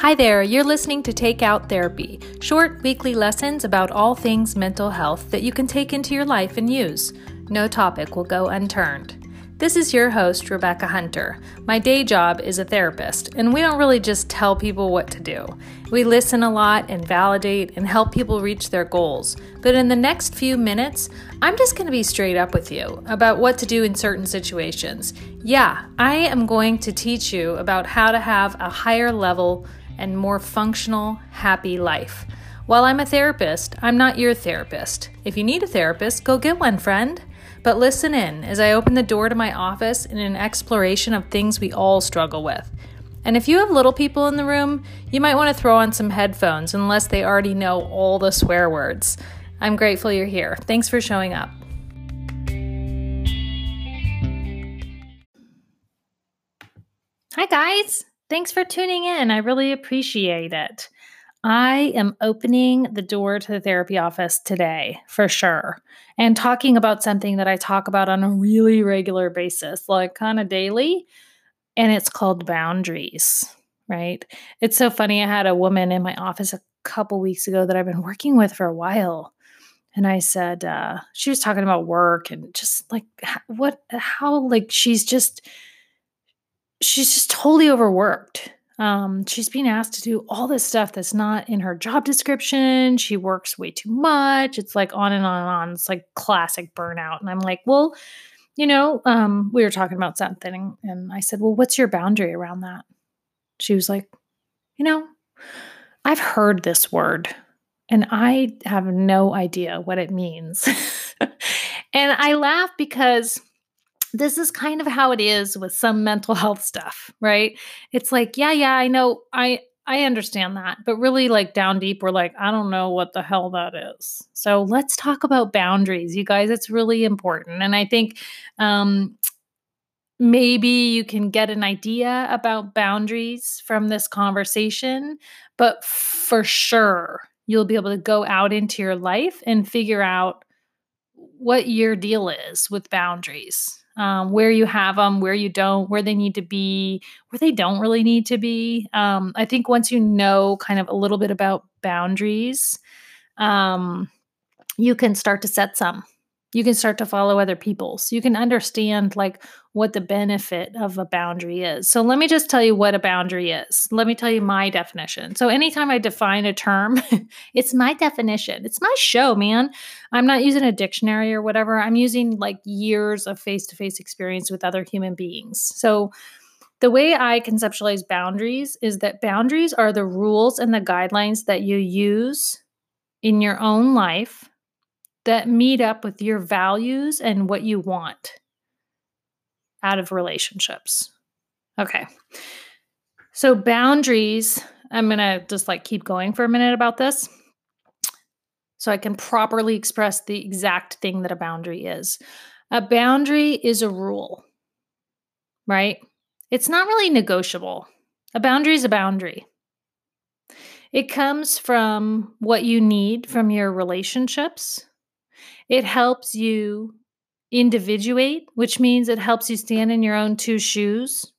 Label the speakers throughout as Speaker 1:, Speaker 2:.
Speaker 1: Hi there, you're listening to Take Out Therapy, short weekly lessons about all things mental health that you can take into your life and use. No topic will go unturned. This is your host, Rebecca Hunter. My day job is a therapist, and we don't really just tell people what to do. We listen a lot and validate and help people reach their goals. But in the next few minutes, I'm just going to be straight up with you about what to do in certain situations. Yeah, I am going to teach you about how to have a higher level and more functional, happy life. While I'm a therapist, I'm not your therapist. If you need a therapist, go get one, friend. But listen in as I open the door to my office in an exploration of things we all struggle with. And if you have little people in the room, you might want to throw on some headphones unless they already know all the swear words. I'm grateful you're here. Thanks for showing up. Hi, guys. Thanks for tuning in. I really appreciate it. I am opening the door to the therapy office today for sure and talking about something that I talk about on a really regular basis, like kind of daily, and it's called boundaries, right? It's so funny. I had a woman in my office a couple weeks ago that I've been working with for a while. And I said, uh, she was talking about work and just like what, how, like she's just, she's just totally overworked. Um, she's being asked to do all this stuff that's not in her job description. She works way too much. It's like on and on and on. It's like classic burnout. And I'm like, well, you know, um, we were talking about something, and I said, well, what's your boundary around that? She was like, you know, I've heard this word and I have no idea what it means. and I laugh because this is kind of how it is with some mental health stuff, right? It's like, yeah, yeah, I know, I I understand that, but really like down deep we're like, I don't know what the hell that is. So let's talk about boundaries, you guys. It's really important. And I think um maybe you can get an idea about boundaries from this conversation, but for sure you'll be able to go out into your life and figure out what your deal is with boundaries um, where you have them, where you don't, where they need to be, where they don't really need to be. Um, I think once you know kind of a little bit about boundaries, um, you can start to set some you can start to follow other people's. You can understand like what the benefit of a boundary is. So let me just tell you what a boundary is. Let me tell you my definition. So anytime I define a term, it's my definition. It's my show, man. I'm not using a dictionary or whatever. I'm using like years of face-to-face experience with other human beings. So the way I conceptualize boundaries is that boundaries are the rules and the guidelines that you use in your own life that meet up with your values and what you want out of relationships. Okay. So, boundaries, I'm going to just like keep going for a minute about this so I can properly express the exact thing that a boundary is. A boundary is a rule, right? It's not really negotiable. A boundary is a boundary. It comes from what you need from your relationships it helps you individuate, which means it helps you stand in your own two shoes,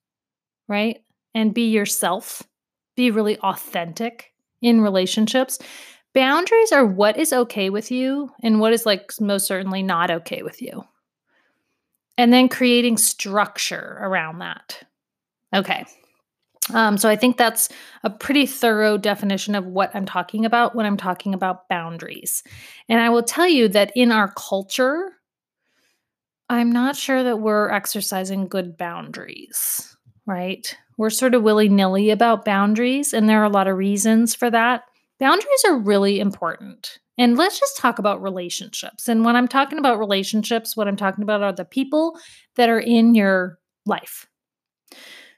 Speaker 1: right? And be yourself, be really authentic in relationships. Boundaries are what is okay with you and what is like most certainly not okay with you. And then creating structure around that. Okay. Um, so I think that's a pretty thorough definition of what I'm talking about when I'm talking about boundaries. And I will tell you that in our culture, I'm not sure that we're exercising good boundaries, right? We're sort of willy nilly about boundaries, and there are a lot of reasons for that. Boundaries are really important. And let's just talk about relationships. And when I'm talking about relationships, what I'm talking about are the people that are in your life,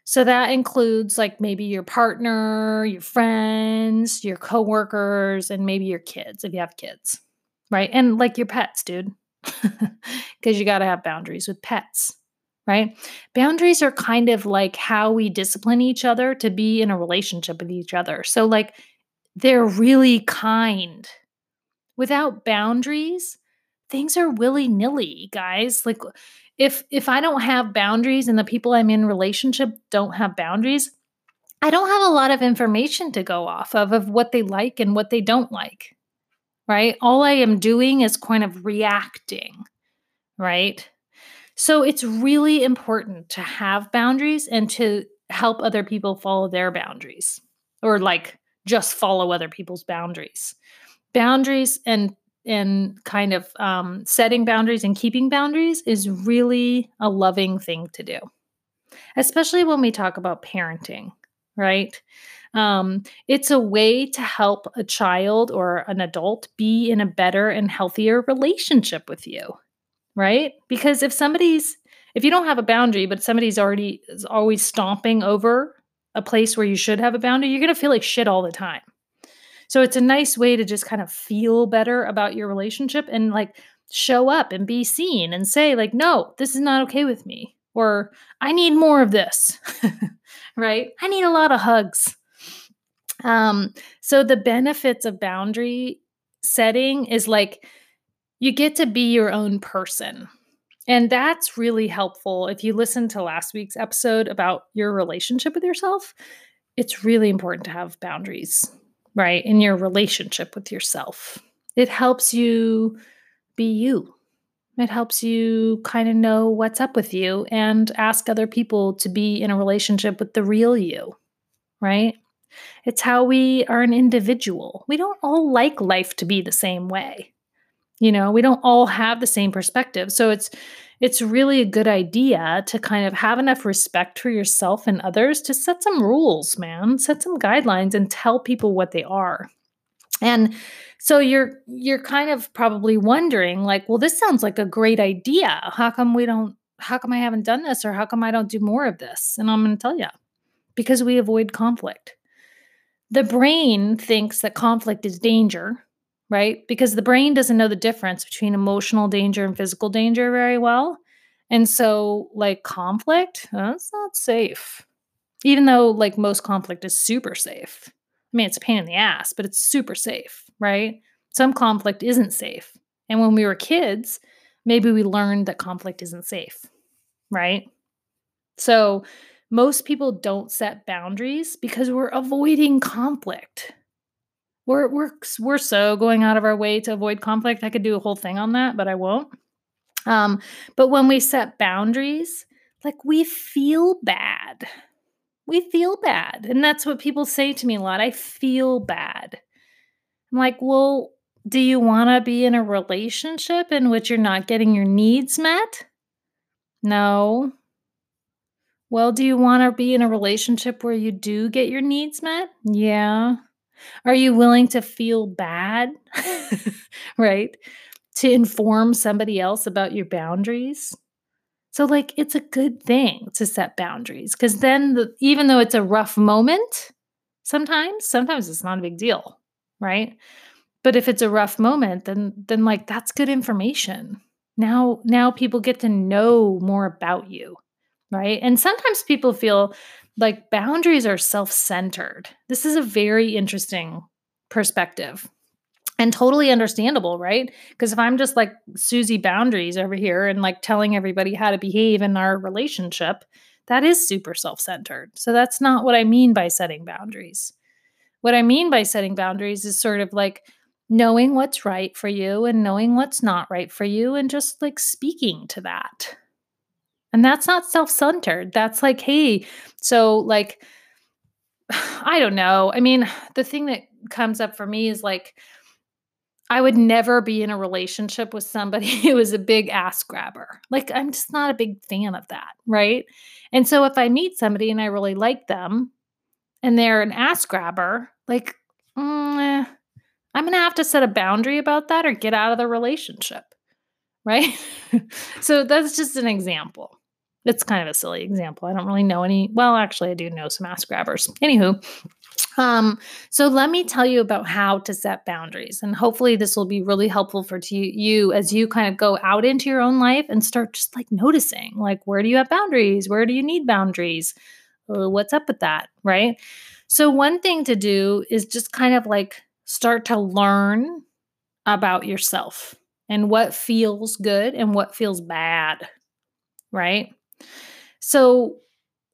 Speaker 1: so that includes like maybe your partner, your friends, your coworkers, and maybe your kids if you have kids, right? And like your pets, dude, because you got to have boundaries with pets, right? Boundaries are kind of like how we discipline each other to be in a relationship with each other. So, like, they're really kind. Without boundaries, things are willy nilly, guys. Like, if if I don't have boundaries and the people I'm in relationship don't have boundaries, I don't have a lot of information to go off of of what they like and what they don't like. Right? All I am doing is kind of reacting, right? So it's really important to have boundaries and to help other people follow their boundaries or like just follow other people's boundaries. Boundaries and and kind of um, setting boundaries and keeping boundaries is really a loving thing to do, especially when we talk about parenting, right? Um, it's a way to help a child or an adult be in a better and healthier relationship with you, right? Because if somebody's if you don't have a boundary, but somebody's already is always stomping over a place where you should have a boundary, you're going to feel like shit all the time. So it's a nice way to just kind of feel better about your relationship and like show up and be seen and say like no, this is not okay with me or I need more of this. right? I need a lot of hugs. Um so the benefits of boundary setting is like you get to be your own person. And that's really helpful. If you listen to last week's episode about your relationship with yourself, it's really important to have boundaries right? In your relationship with yourself. It helps you be you. It helps you kind of know what's up with you and ask other people to be in a relationship with the real you, right? It's how we are an individual. We don't all like life to be the same way. You know, we don't all have the same perspective. So it's it's really a good idea to kind of have enough respect for yourself and others to set some rules, man, set some guidelines and tell people what they are. And so you're you're kind of probably wondering like, well this sounds like a great idea. How come we don't how come I haven't done this or how come I don't do more of this? And I'm going to tell you. Because we avoid conflict. The brain thinks that conflict is danger right? Because the brain doesn't know the difference between emotional danger and physical danger very well. And so, like, conflict, that's not safe. Even though, like, most conflict is super safe. I mean, it's a pain in the ass, but it's super safe, right? Some conflict isn't safe. And when we were kids, maybe we learned that conflict isn't safe, right? So, most people don't set boundaries because we're avoiding conflict we're we're we're so going out of our way to avoid conflict. I could do a whole thing on that, but I won't. Um, but when we set boundaries, like we feel bad. We feel bad. And that's what people say to me a lot. I feel bad. I'm like, well, do you want to be in a relationship in which you're not getting your needs met? No. Well, do you want to be in a relationship where you do get your needs met? Yeah. Are you willing to feel bad? right? To inform somebody else about your boundaries? So, like, it's a good thing to set boundaries because then, the, even though it's a rough moment, sometimes, sometimes it's not a big deal, right? But if it's a rough moment, then, then like, that's good information. Now, now people get to know more about you, right? And sometimes people feel like boundaries are self centered. This is a very interesting perspective and totally understandable, right? Because if I'm just like Susie boundaries over here and like telling everybody how to behave in our relationship, that is super self centered. So that's not what I mean by setting boundaries. What I mean by setting boundaries is sort of like knowing what's right for you and knowing what's not right for you and just like speaking to that. And that's not self centered. That's like, hey, so like, I don't know. I mean, the thing that comes up for me is like, I would never be in a relationship with somebody who is a big ass grabber. Like, I'm just not a big fan of that. Right. And so if I meet somebody and I really like them and they're an ass grabber, like, mm, I'm going to have to set a boundary about that or get out of the relationship. Right. so that's just an example. It's kind of a silly example. I don't really know any. Well, actually, I do know some ass grabbers. Anywho, um, so let me tell you about how to set boundaries, and hopefully, this will be really helpful for to you as you kind of go out into your own life and start just like noticing, like where do you have boundaries? Where do you need boundaries? Uh, what's up with that, right? So one thing to do is just kind of like start to learn about yourself and what feels good and what feels bad, right? So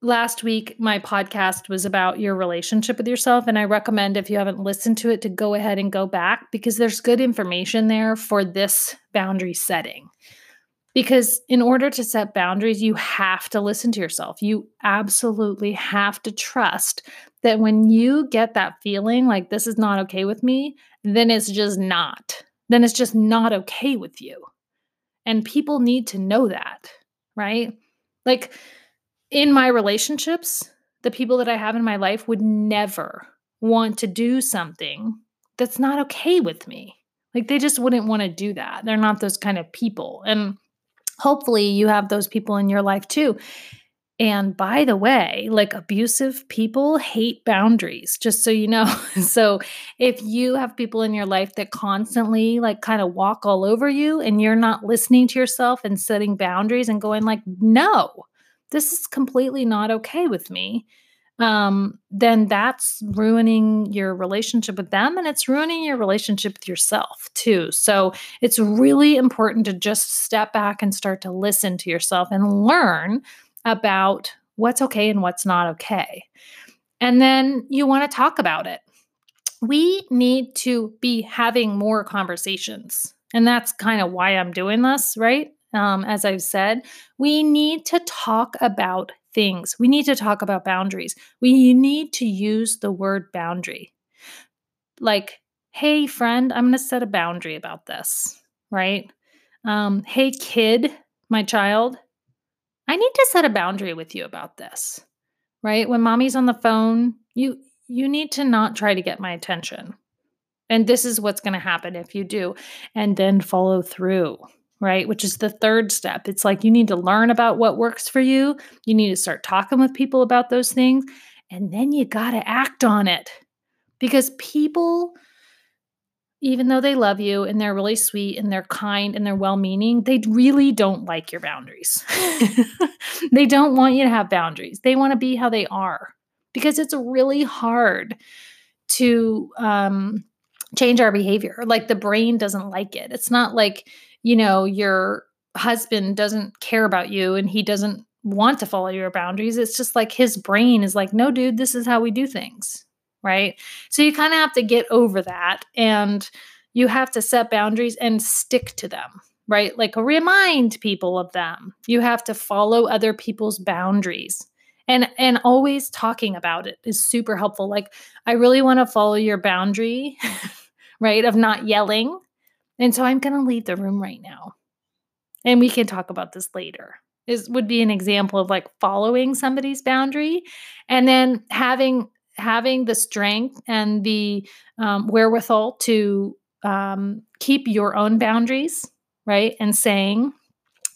Speaker 1: last week my podcast was about your relationship with yourself and i recommend if you haven't listened to it to go ahead and go back because there's good information there for this boundary setting. Because in order to set boundaries you have to listen to yourself. You absolutely have to trust that when you get that feeling like this is not okay with me then it's just not. Then it's just not okay with you. And people need to know that right like in my relationships, the people that I have in my life would never want to do something that's not okay with me. Like they just wouldn't want to do that. They're not those kind of people. And hopefully you have those people in your life too. And by the way, like abusive people hate boundaries, just so you know. so if you have people in your life that constantly like kind of walk all over you and you're not listening to yourself and setting boundaries and going like, no, this is completely not okay with me, um, then that's ruining your relationship with them and it's ruining your relationship with yourself too. So it's really important to just step back and start to listen to yourself and learn about what's okay and what's not okay. And then you want to talk about it. We need to be having more conversations. And that's kind of why I'm doing this, right? um, as I've said, we need to talk about things. We need to talk about boundaries. We need to use the word boundary. Like, hey, friend, I'm going to set a boundary about this, right? Um, hey, kid, my child, I need to set a boundary with you about this, right? When mommy's on the phone, you you need to not try to get my attention. And this is what's going to happen if you do. And then follow through right? Which is the third step. It's like you need to learn about what works for you. You need to start talking with people about those things. And then you got to act on it because people, even though they love you and they're really sweet and they're kind and they're well meaning, they really don't like your boundaries. they don't want you to have boundaries. They want to be how they are because it's really hard to um, change our behavior. Like the brain doesn't like it. It's not like, you know, your husband doesn't care about you and he doesn't want to follow your boundaries. It's just like his brain is like, no, dude, this is how we do things. Right. So you kind of have to get over that and you have to set boundaries and stick to them. Right. Like remind people of them. You have to follow other people's boundaries and and always talking about it is super helpful like i really want to follow your boundary right of not yelling and so I'm going to leave the room right now. And we can talk about this later. This would be an example of like following somebody's boundary and then having having the strength and the um, wherewithal to um, keep your own boundaries, right? And saying,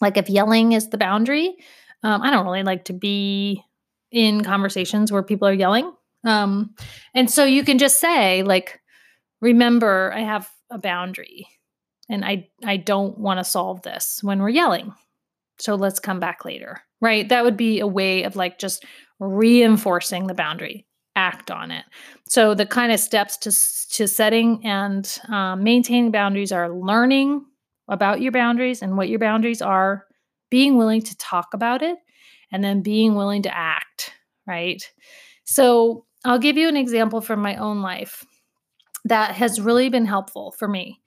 Speaker 1: like, if yelling is the boundary, um, I don't really like to be in conversations where people are yelling. Um, and so you can just say, like, remember, I have a boundary and I I don't want to solve this when we're yelling. So let's come back later. Right? That would be a way of like just reinforcing the boundary. Act on it. So the kind of steps to to setting and um, maintaining boundaries are learning about your boundaries and what your boundaries are, being willing to talk about it, and then being willing to act. Right? So I'll give you an example from my own life that has really been helpful for me.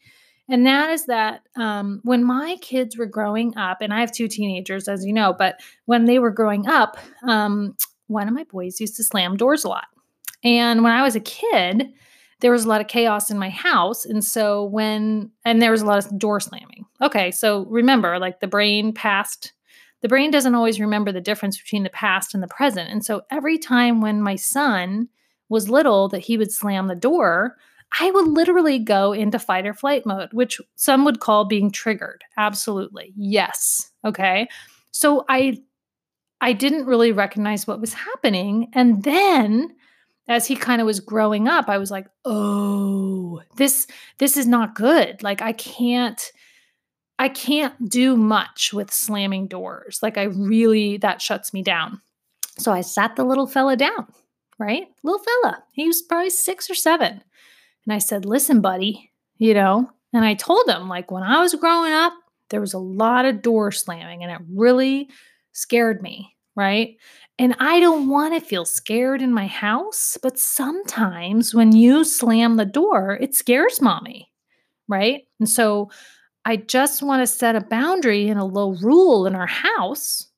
Speaker 1: And that is that um, when my kids were growing up, and I have two teenagers, as you know, but when they were growing up, um, one of my boys used to slam doors a lot. And when I was a kid, there was a lot of chaos in my house. And so when, and there was a lot of door slamming. Okay, so remember, like the brain past, the brain doesn't always remember the difference between the past and the present. And so every time when my son was little that he would slam the door, I would literally go into fight or flight mode, which some would call being triggered. Absolutely. Yes. Okay. So I I didn't really recognize what was happening and then as he kind of was growing up, I was like, "Oh, this this is not good. Like I can't I can't do much with slamming doors. Like I really that shuts me down." So I sat the little fella down, right? Little fella. He was probably 6 or 7. And I said, listen, buddy, you know, and I told him, like, when I was growing up, there was a lot of door slamming and it really scared me. right? And I don't want to feel scared in my house, but sometimes when you slam the door, it scares mommy, right? And so I just want to set a boundary and a low rule in our house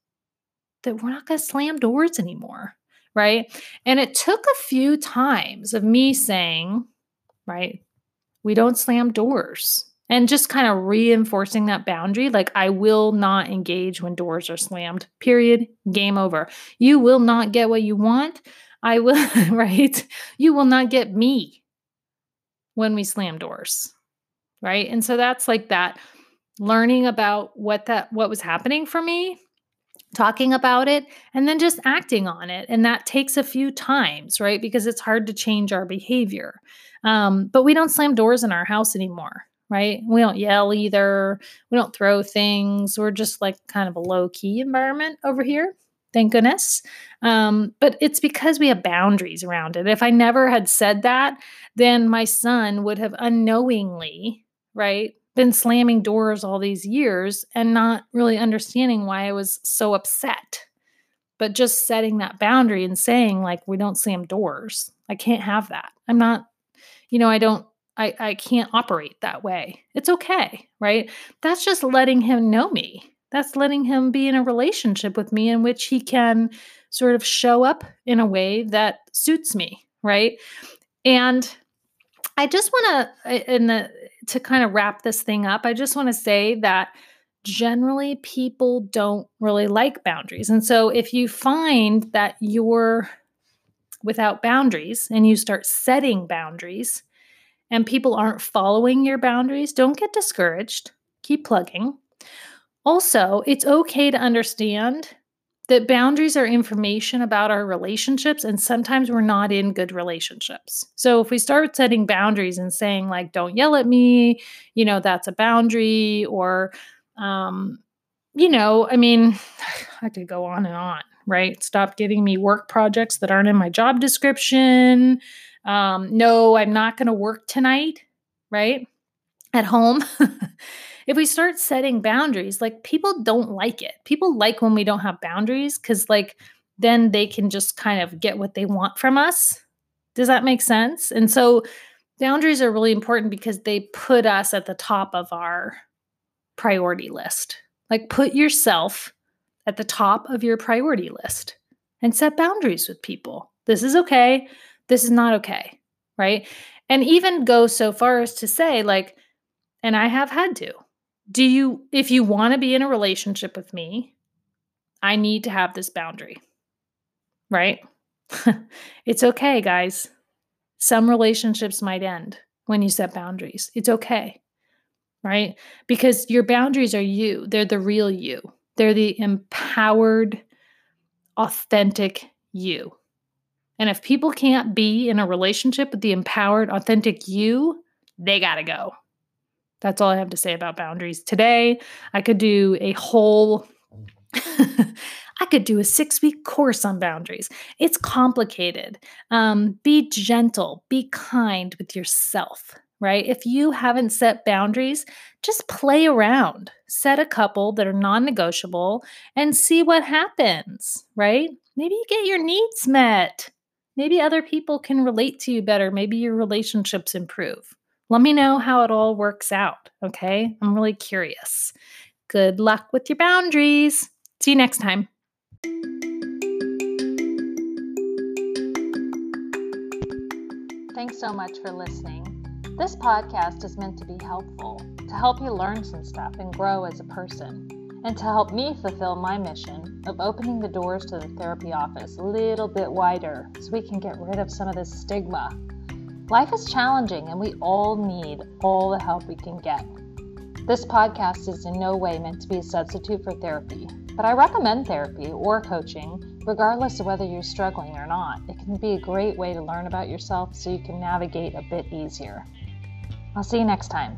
Speaker 1: that we're not going to slam doors anymore, right? And it took a few times of me saying, right, we don't slam doors and just kind of reinforcing that boundary like i will not engage when doors are slammed period game over. You will not get what you want. I will right? You will not get me when we slam doors right? And so that's like that learning about what that what was happening for me talking about it and then just acting on it and that takes a few times right? Because it's hard to change our behavior. Um, but we don't slam doors in our house anymore right? We don't yell either. We don't throw things. We're just like kind of a low key environment over here. Thank goodness. Um, but it's because we have boundaries around it. If I never had said that, then my son would have unknowingly, right, been slamming doors all these years and not really understanding why I was so upset. But just setting that boundary and saying, like, we don't slam doors. I can't have that. I'm not, you know, I don't I, I can't operate that way. It's okay, right? That's just letting him know me. That's letting him be in a relationship with me in which he can sort of show up in a way that suits me, right? And I just want to, eh, in the to kind of wrap this thing up, I just want to say that generally people don't really like boundaries. And so if you find that you're without boundaries and you start setting boundaries, and people aren't following your boundaries, don't get discouraged. Keep plugging. Also, it's okay to understand that boundaries are information about our relationships, and sometimes we're not in good relationships. So, if we start setting boundaries and saying, like, don't yell at me, you know, that's a boundary, or, um, you know, I mean, I could go on and on, right? Stop giving me work projects that aren't in my job description um, no, I'm not going to work tonight, right? At home. if we start setting boundaries, like people don't like it. People like when we don't have boundaries because, like, then they can just kind of get what they want from us. Does that make sense? And so, boundaries are really important because they put us at the top of our priority list. Like, put yourself at the top of your priority list and set boundaries with people. This is okay. This is not okay. Right. And even go so far as to say, like, and I have had to, do you, if you want to be in a relationship with me, I need to have this boundary. Right. it's okay, guys. Some relationships might end when you set boundaries. It's okay. Right. Because your boundaries are you, they're the real you, they're the empowered, authentic you. And if people can't be in a relationship with the empowered, authentic you, they got to go. That's all I have to say about boundaries today. I could do a whole I could do a six week course on boundaries. It's complicated. Um, be gentle, be kind with yourself, right? If you haven't set boundaries, just play around. Set a couple that are non negotiable and see what happens, right? Maybe you get your needs met maybe other people can relate to you better. Maybe your relationships improve. Let me know how it all works out, okay? I'm really curious. Good luck with your boundaries. See you next time.
Speaker 2: Thanks so much for listening. This podcast is meant to be helpful, to help you learn some stuff and grow as a person and to help me fulfill my mission of opening the doors to the therapy office a little bit wider so we can get rid of some of this stigma. Life is challenging and we all need all the help we can get. This podcast is in no way meant to be a substitute for therapy, but I recommend therapy or coaching regardless of whether you're struggling or not. It can be a great way to learn about yourself so you can navigate a bit easier. I'll see you next time.